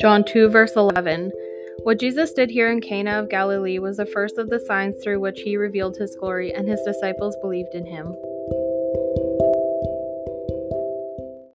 John 2, verse 11. What Jesus did here in Cana of Galilee was the first of the signs through which he revealed his glory, and his disciples believed in him.